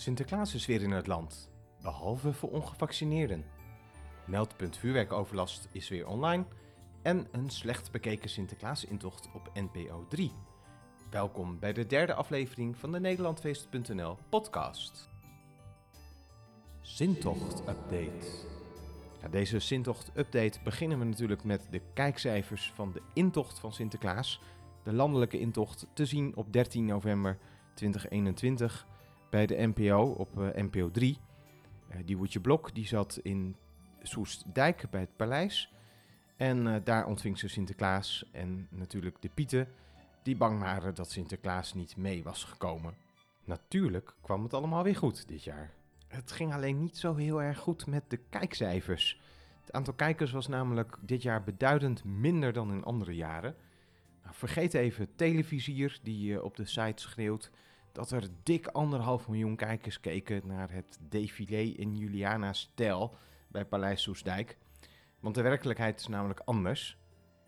Sinterklaas is weer in het land, behalve voor ongevaccineerden. Meldpunt vuurwerkoverlast is weer online en een slecht bekeken Sinterklaasintocht op NPO 3. Welkom bij de derde aflevering van de Nederlandfeest.nl podcast. Sintocht Update. Ja, deze Sintocht Update beginnen we natuurlijk met de kijkcijfers van de intocht van Sinterklaas. De landelijke intocht te zien op 13 november 2021 bij de NPO op uh, NPO 3. Uh, die Woetje Blok die zat in Soestdijk bij het paleis. En uh, daar ontving ze Sinterklaas en natuurlijk de Pieten die bang waren dat Sinterklaas niet mee was gekomen. Natuurlijk kwam het allemaal weer goed dit jaar. Het ging alleen niet zo heel erg goed met de kijkcijfers. Het aantal kijkers was namelijk dit jaar beduidend minder dan in andere jaren. Nou, vergeet even televisier die op de site schreeuwt dat er dik anderhalf miljoen kijkers keken naar het défilé in Juliana-stijl bij Paleis Soesdijk. Want de werkelijkheid is namelijk anders.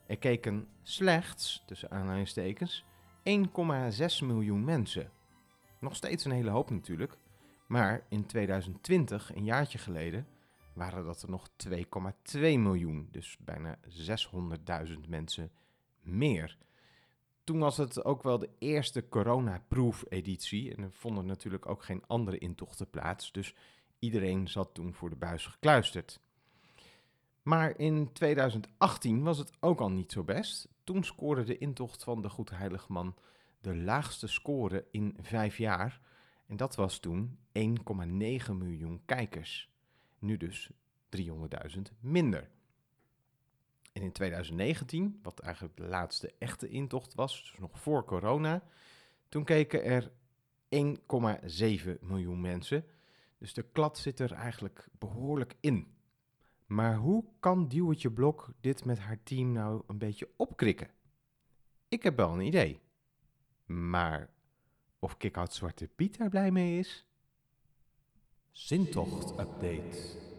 Er keken slechts, tussen aanhalingstekens, 1,6 miljoen mensen. Nog steeds een hele hoop natuurlijk. Maar in 2020, een jaartje geleden, waren dat er nog 2,2 miljoen. Dus bijna 600.000 mensen meer. Toen was het ook wel de eerste corona-proof editie. En er vonden natuurlijk ook geen andere intochten plaats. Dus iedereen zat toen voor de buis gekluisterd. Maar in 2018 was het ook al niet zo best. Toen scoorde de intocht van de Goede Heilige Man de laagste score in vijf jaar. En dat was toen 1,9 miljoen kijkers. Nu dus 300.000 minder. En in 2019, wat eigenlijk de laatste echte intocht was, dus nog voor corona, toen keken er 1,7 miljoen mensen. Dus de klad zit er eigenlijk behoorlijk in. Maar hoe kan Duwtje Blok dit met haar team nou een beetje opkrikken? Ik heb wel een idee. Maar of Kikhout Zwarte Piet daar blij mee is? Zintocht Update.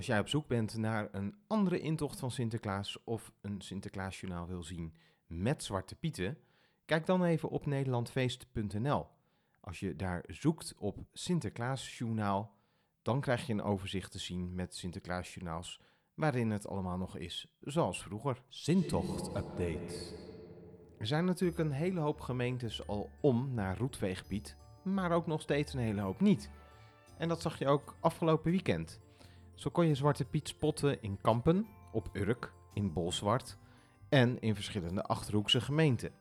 Als jij op zoek bent naar een andere intocht van Sinterklaas of een Sinterklaasjournaal wil zien met Zwarte Pieten, kijk dan even op nederlandfeest.nl. Als je daar zoekt op Sinterklaasjournaal, dan krijg je een overzicht te zien met Sinterklaasjournaals waarin het allemaal nog is zoals vroeger. Zintocht Update. Er zijn natuurlijk een hele hoop gemeentes al om naar Roetveegpiet, maar ook nog steeds een hele hoop niet. En dat zag je ook afgelopen weekend. Zo kon je Zwarte Piet spotten in Kampen, op Urk, in Bolsward en in verschillende Achterhoekse gemeenten.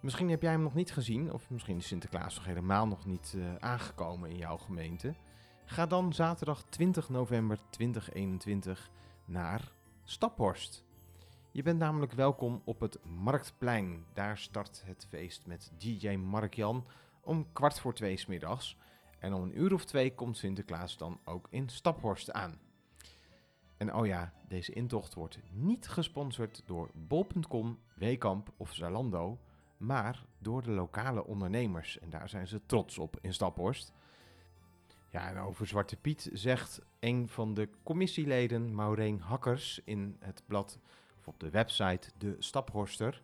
Misschien heb jij hem nog niet gezien, of misschien is Sinterklaas nog helemaal nog niet uh, aangekomen in jouw gemeente. Ga dan zaterdag 20 november 2021 naar Staphorst. Je bent namelijk welkom op het Marktplein. Daar start het feest met DJ Mark Jan om kwart voor twee smiddags. En om een uur of twee komt Sinterklaas dan ook in Staphorst aan. En oh ja, deze intocht wordt niet gesponsord door bol.com, Weekamp of Zalando, maar door de lokale ondernemers. En daar zijn ze trots op in Staphorst. Ja, en over Zwarte Piet zegt een van de commissieleden, Maureen Hakkers, in het blad of op de website De Staphorster,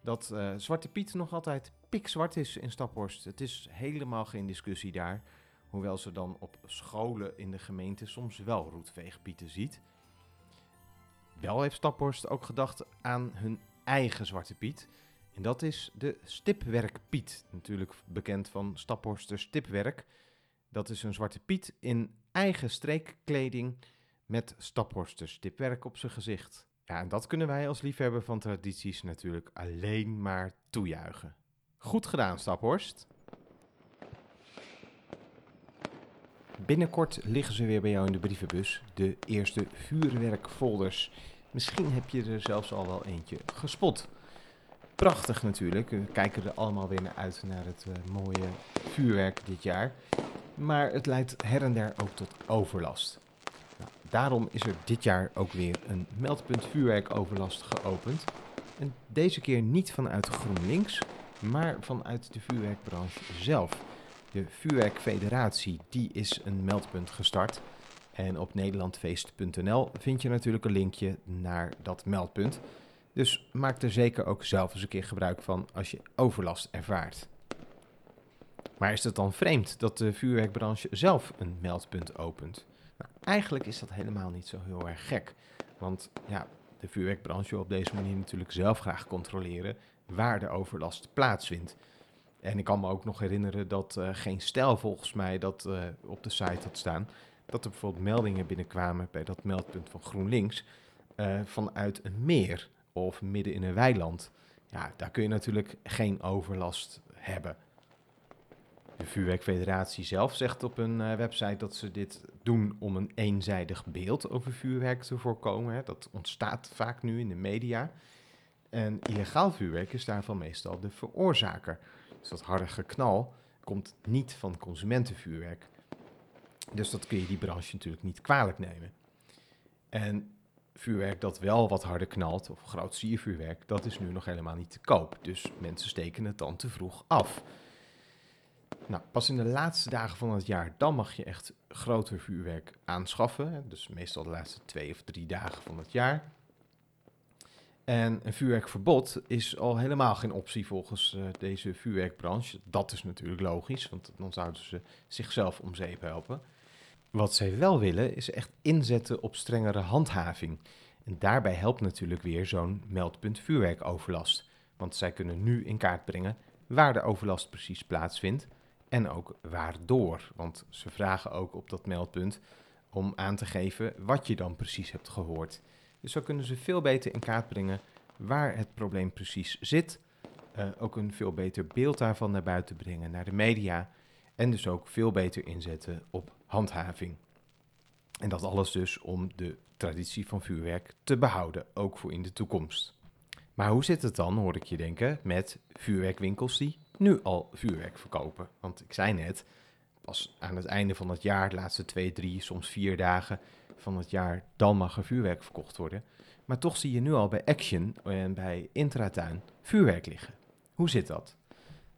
dat uh, Zwarte Piet nog altijd pikzwart is in Staphorst. Het is helemaal geen discussie daar. Hoewel ze dan op scholen in de gemeente soms wel roetveegpieten ziet. Wel heeft Staphorst ook gedacht aan hun eigen Zwarte Piet. En dat is de Stipwerkpiet. Natuurlijk bekend van Staphorster Stipwerk. Dat is een Zwarte Piet in eigen streekkleding met Staphorster Stipwerk op zijn gezicht. Ja, en dat kunnen wij als liefhebber van tradities natuurlijk alleen maar toejuichen. Goed gedaan, Staphorst. Binnenkort liggen ze weer bij jou in de brievenbus, de eerste vuurwerkfolders. Misschien heb je er zelfs al wel eentje gespot. Prachtig natuurlijk, we kijken er allemaal weer naar uit naar het uh, mooie vuurwerk dit jaar. Maar het leidt her en der ook tot overlast. Nou, daarom is er dit jaar ook weer een meldpunt vuurwerkoverlast geopend. En deze keer niet vanuit GroenLinks, maar vanuit de vuurwerkbranche zelf. De Vuurwerkfederatie die is een meldpunt gestart. En op nederlandfeest.nl vind je natuurlijk een linkje naar dat meldpunt. Dus maak er zeker ook zelf eens een keer gebruik van als je overlast ervaart. Maar is het dan vreemd dat de vuurwerkbranche zelf een meldpunt opent? Nou, eigenlijk is dat helemaal niet zo heel erg gek. Want ja, de vuurwerkbranche wil op deze manier natuurlijk zelf graag controleren waar de overlast plaatsvindt. En ik kan me ook nog herinneren dat uh, geen stijl volgens mij dat uh, op de site had staan. Dat er bijvoorbeeld meldingen binnenkwamen bij dat meldpunt van GroenLinks uh, vanuit een meer of midden in een weiland. Ja, daar kun je natuurlijk geen overlast hebben. De Vuurwerkfederatie zelf zegt op uh, website dat ze dit doen om een eenzijdig beeld over vuurwerk te voorkomen. Hè. Dat ontstaat vaak nu in de media. En illegaal vuurwerk is daarvan meestal de veroorzaker. Dus dat harde geknal komt niet van consumentenvuurwerk. Dus dat kun je die branche natuurlijk niet kwalijk nemen. En vuurwerk dat wel wat harder knalt, of groot siervuurwerk, dat is nu nog helemaal niet te koop. Dus mensen steken het dan te vroeg af. Nou, pas in de laatste dagen van het jaar, dan mag je echt groter vuurwerk aanschaffen. Dus meestal de laatste twee of drie dagen van het jaar. En een vuurwerkverbod is al helemaal geen optie volgens uh, deze vuurwerkbranche. Dat is natuurlijk logisch, want dan zouden ze zichzelf om zeep helpen. Wat zij wel willen is echt inzetten op strengere handhaving. En daarbij helpt natuurlijk weer zo'n meldpunt vuurwerkoverlast. Want zij kunnen nu in kaart brengen waar de overlast precies plaatsvindt en ook waardoor. Want ze vragen ook op dat meldpunt om aan te geven wat je dan precies hebt gehoord. Dus zo kunnen ze veel beter in kaart brengen waar het probleem precies zit. Uh, ook een veel beter beeld daarvan naar buiten brengen naar de media. En dus ook veel beter inzetten op handhaving. En dat alles dus om de traditie van vuurwerk te behouden, ook voor in de toekomst. Maar hoe zit het dan, hoor ik je denken, met vuurwerkwinkels die nu al vuurwerk verkopen? Want ik zei net, pas aan het einde van het jaar, de laatste twee, drie, soms vier dagen van het jaar, dan mag er vuurwerk verkocht worden. Maar toch zie je nu al bij Action en bij Intratuin vuurwerk liggen. Hoe zit dat?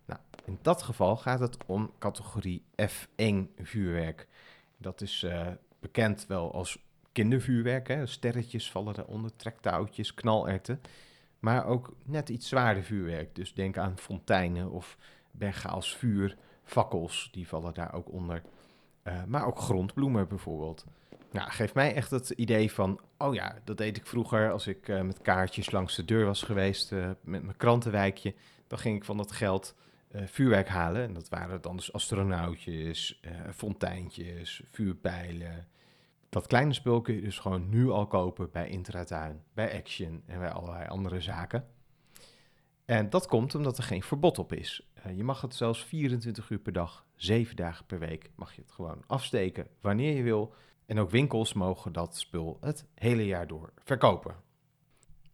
Nou, in dat geval gaat het om categorie F1 vuurwerk. Dat is uh, bekend wel als kindervuurwerk. Hè? Sterretjes vallen daaronder, trektouwtjes, knalerten. Maar ook net iets zwaarder vuurwerk. Dus denk aan fonteinen of Bengaals vuur, fakkels, die vallen daar ook onder. Uh, maar ook grondbloemen bijvoorbeeld. Nou, geeft mij echt het idee van, oh ja, dat deed ik vroeger als ik uh, met kaartjes langs de deur was geweest uh, met mijn krantenwijkje. Dan ging ik van dat geld vuurwerk halen. En dat waren dan dus astronautjes, fonteintjes, vuurpijlen. Dat kleine spul dus gewoon nu al kopen bij Intratuin, bij Action en bij allerlei andere zaken. En dat komt omdat er geen verbod op is. je mag het zelfs 24 uur per dag, 7 dagen per week, mag je het gewoon afsteken wanneer je wil en ook winkels mogen dat spul het hele jaar door verkopen.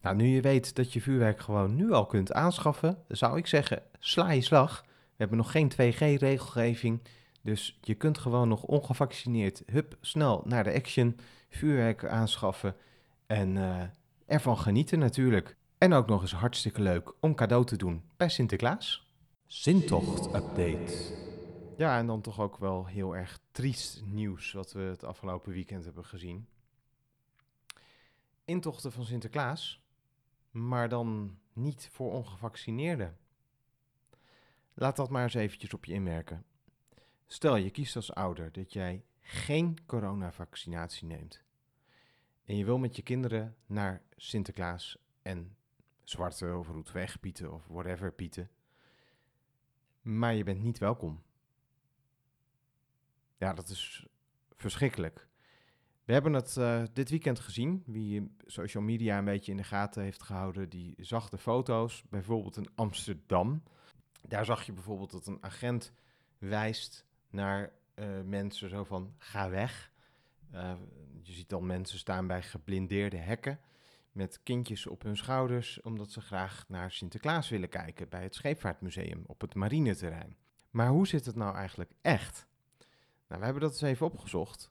Nou, nu je weet dat je vuurwerk gewoon nu al kunt aanschaffen, zou ik zeggen, sla je slag. We hebben nog geen 2G-regelgeving, dus je kunt gewoon nog ongevaccineerd, hup, snel naar de action, vuurwerk aanschaffen en uh, ervan genieten natuurlijk. En ook nog eens hartstikke leuk om cadeau te doen bij Sinterklaas. Zintocht Update. Ja, en dan toch ook wel heel erg triest nieuws wat we het afgelopen weekend hebben gezien. Intochten van Sinterklaas, maar dan niet voor ongevaccineerden. Laat dat maar eens eventjes op je inwerken. Stel je kiest als ouder dat jij geen coronavaccinatie neemt. En je wil met je kinderen naar Sinterklaas en Zwarte of Roetweg Pieten of whatever Pieten. Maar je bent niet welkom. Ja, dat is verschrikkelijk. We hebben het uh, dit weekend gezien. Wie social media een beetje in de gaten heeft gehouden, die zag de foto's. Bijvoorbeeld in Amsterdam. Daar zag je bijvoorbeeld dat een agent wijst naar uh, mensen zo van ga weg. Uh, je ziet dan mensen staan bij geblindeerde hekken met kindjes op hun schouders, omdat ze graag naar Sinterklaas willen kijken bij het Scheepvaartmuseum op het marineterrein. Maar hoe zit het nou eigenlijk echt? Nou, we hebben dat eens even opgezocht.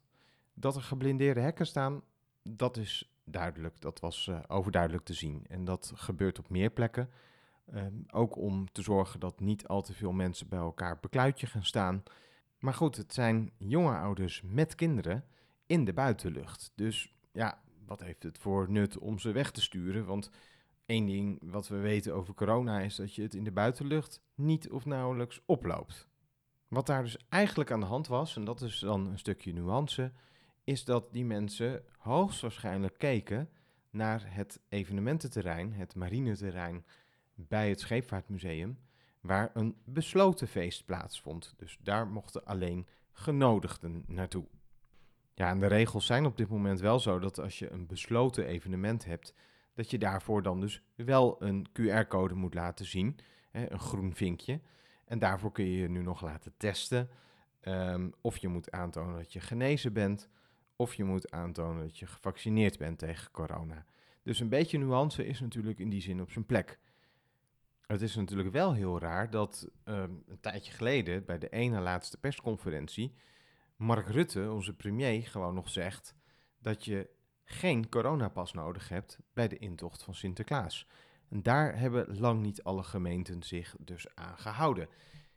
Dat er geblindeerde hekken staan, dat is duidelijk. Dat was uh, overduidelijk te zien. En dat gebeurt op meer plekken. Um, ook om te zorgen dat niet al te veel mensen bij elkaar bekluitje gaan staan. Maar goed, het zijn jonge ouders met kinderen in de buitenlucht. Dus ja, wat heeft het voor nut om ze weg te sturen? Want één ding wat we weten over corona is dat je het in de buitenlucht niet of nauwelijks oploopt. Wat daar dus eigenlijk aan de hand was, en dat is dan een stukje nuance, is dat die mensen hoogstwaarschijnlijk keken naar het evenemententerrein, het marineterrein bij het Scheepvaartmuseum, waar een besloten feest plaatsvond. Dus daar mochten alleen genodigden naartoe. Ja, en de regels zijn op dit moment wel zo dat als je een besloten evenement hebt, dat je daarvoor dan dus wel een QR-code moet laten zien, hè, een groen vinkje. En daarvoor kun je je nu nog laten testen. Ehm, of je moet aantonen dat je genezen bent, of je moet aantonen dat je gevaccineerd bent tegen corona. Dus een beetje nuance is natuurlijk in die zin op zijn plek. Het is natuurlijk wel heel raar dat ehm, een tijdje geleden bij de ene laatste persconferentie Mark Rutte, onze premier, gewoon nog zegt dat je geen coronapas nodig hebt bij de intocht van Sinterklaas. En daar hebben lang niet alle gemeenten zich dus aan gehouden.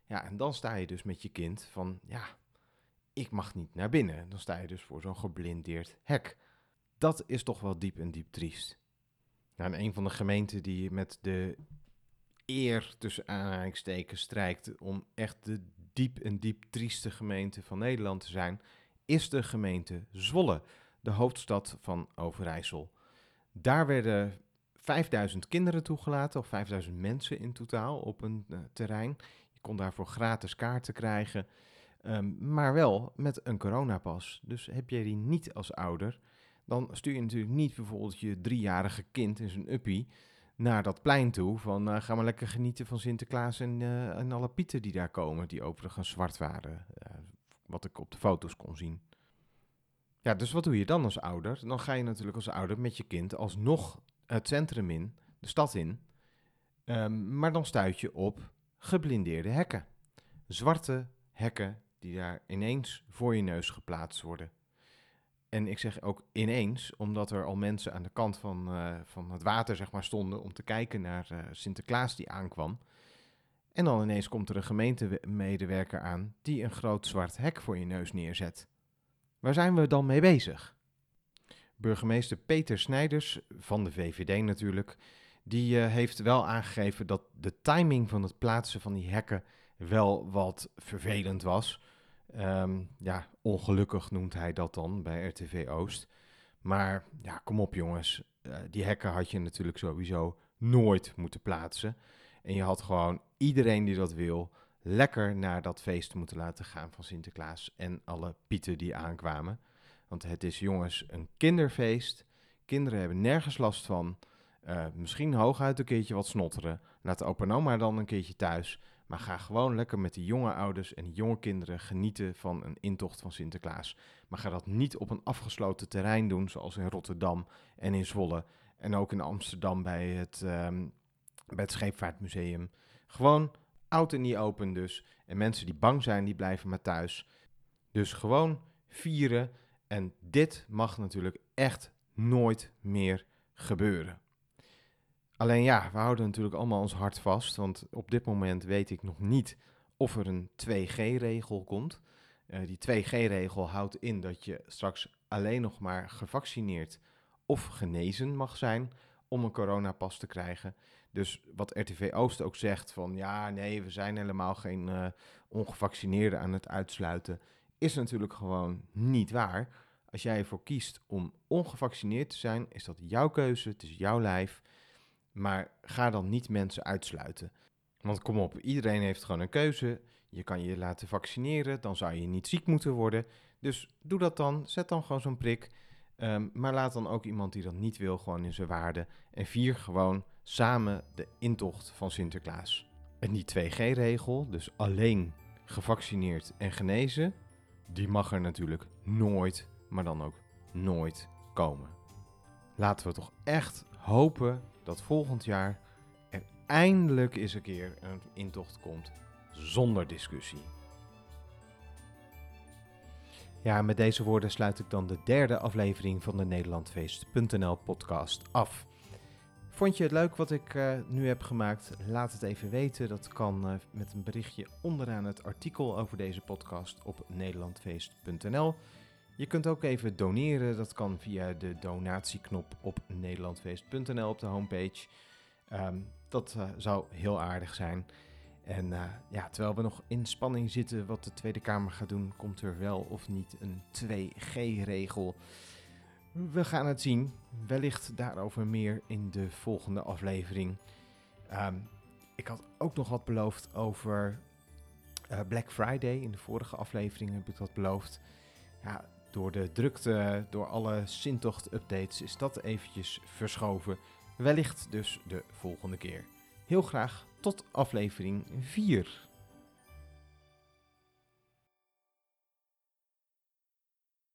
Ja, en dan sta je dus met je kind van, ja, ik mag niet naar binnen. Dan sta je dus voor zo'n geblindeerd hek. Dat is toch wel diep en diep triest. Nou, en een van de gemeenten die met de eer tussen aanhalingstekens strijkt om echt de diep en diep trieste gemeente van Nederland te zijn, is de gemeente Zwolle, de hoofdstad van Overijssel. Daar werden 5000 kinderen toegelaten, of 5000 mensen in totaal op een uh, terrein. Je kon daarvoor gratis kaarten krijgen, um, maar wel met een coronapas. Dus heb je die niet als ouder, dan stuur je natuurlijk niet bijvoorbeeld je driejarige kind in zijn uppie naar dat plein toe. Van uh, ga maar lekker genieten van Sinterklaas en, uh, en alle pieten die daar komen, die overigens zwart waren. Uh, wat ik op de foto's kon zien. Ja, dus wat doe je dan als ouder? Dan ga je natuurlijk als ouder met je kind alsnog het centrum in, de stad in. Um, maar dan stuit je op geblindeerde hekken. Zwarte hekken die daar ineens voor je neus geplaatst worden. En ik zeg ook ineens, omdat er al mensen aan de kant van, uh, van het water zeg maar, stonden om te kijken naar uh, Sinterklaas die aankwam. En dan ineens komt er een gemeentemedewerker aan die een groot zwart hek voor je neus neerzet. Waar zijn we dan mee bezig? Burgemeester Peter Snijders, van de VVD natuurlijk, die uh, heeft wel aangegeven dat de timing van het plaatsen van die hekken wel wat vervelend was. Um, ja, ongelukkig noemt hij dat dan bij RTV Oost. Maar ja, kom op jongens. Uh, die hekken had je natuurlijk sowieso nooit moeten plaatsen. En je had gewoon iedereen die dat wil lekker naar dat feest moeten laten gaan van Sinterklaas en alle pieten die aankwamen. Want het is jongens een kinderfeest. Kinderen hebben nergens last van. Uh, misschien hooguit een keertje wat snotteren. Laat opa en oma dan een keertje thuis. Maar ga gewoon lekker met de jonge ouders en jonge kinderen genieten van een intocht van Sinterklaas. Maar ga dat niet op een afgesloten terrein doen, zoals in Rotterdam en in Zwolle. En ook in Amsterdam bij het, um, bij het Scheepvaartmuseum. Gewoon oud en niet open dus. En mensen die bang zijn, die blijven maar thuis. Dus gewoon vieren. En dit mag natuurlijk echt nooit meer gebeuren. Alleen ja, we houden natuurlijk allemaal ons hart vast, want op dit moment weet ik nog niet of er een 2G-regel komt. Uh, die 2G-regel houdt in dat je straks alleen nog maar gevaccineerd of genezen mag zijn om een coronapas te krijgen. Dus wat RTV Oost ook zegt van ja, nee, we zijn helemaal geen uh, ongevaccineerden aan het uitsluiten, is natuurlijk gewoon niet waar. Als jij ervoor kiest om ongevaccineerd te zijn, is dat jouw keuze, het is jouw lijf. Maar ga dan niet mensen uitsluiten. Want kom op, iedereen heeft gewoon een keuze. Je kan je laten vaccineren, dan zou je niet ziek moeten worden. Dus doe dat dan, zet dan gewoon zo'n prik. Um, maar laat dan ook iemand die dat niet wil gewoon in zijn waarde. En vier gewoon samen de intocht van Sinterklaas. En die 2G-regel, dus alleen gevaccineerd en genezen, die mag er natuurlijk nooit, maar dan ook nooit komen. Laten we toch echt hopen dat volgend jaar er eindelijk eens een keer een intocht komt zonder discussie. Ja, met deze woorden sluit ik dan de derde aflevering van de Nederlandfeest.nl podcast af. Vond je het leuk wat ik uh, nu heb gemaakt? Laat het even weten. Dat kan uh, met een berichtje onderaan het artikel over deze podcast op nederlandfeest.nl. Je kunt ook even doneren. Dat kan via de donatieknop op nederlandfeest.nl op de homepage. Um, dat uh, zou heel aardig zijn. En eh, ja, terwijl we nog in spanning zitten wat de Tweede Kamer gaat doen, komt er wel of niet een 2G-regel. We gaan het zien. Wellicht daarover meer in de volgende aflevering. Ehm, ik had ook nog wat beloofd over eh, Black Friday. In de vorige aflevering heb ik dat beloofd. Ja, door de drukte, door alle Sintocht-updates is dat eventjes verschoven. Wellicht dus de volgende keer. Heel graag tot aflevering 4.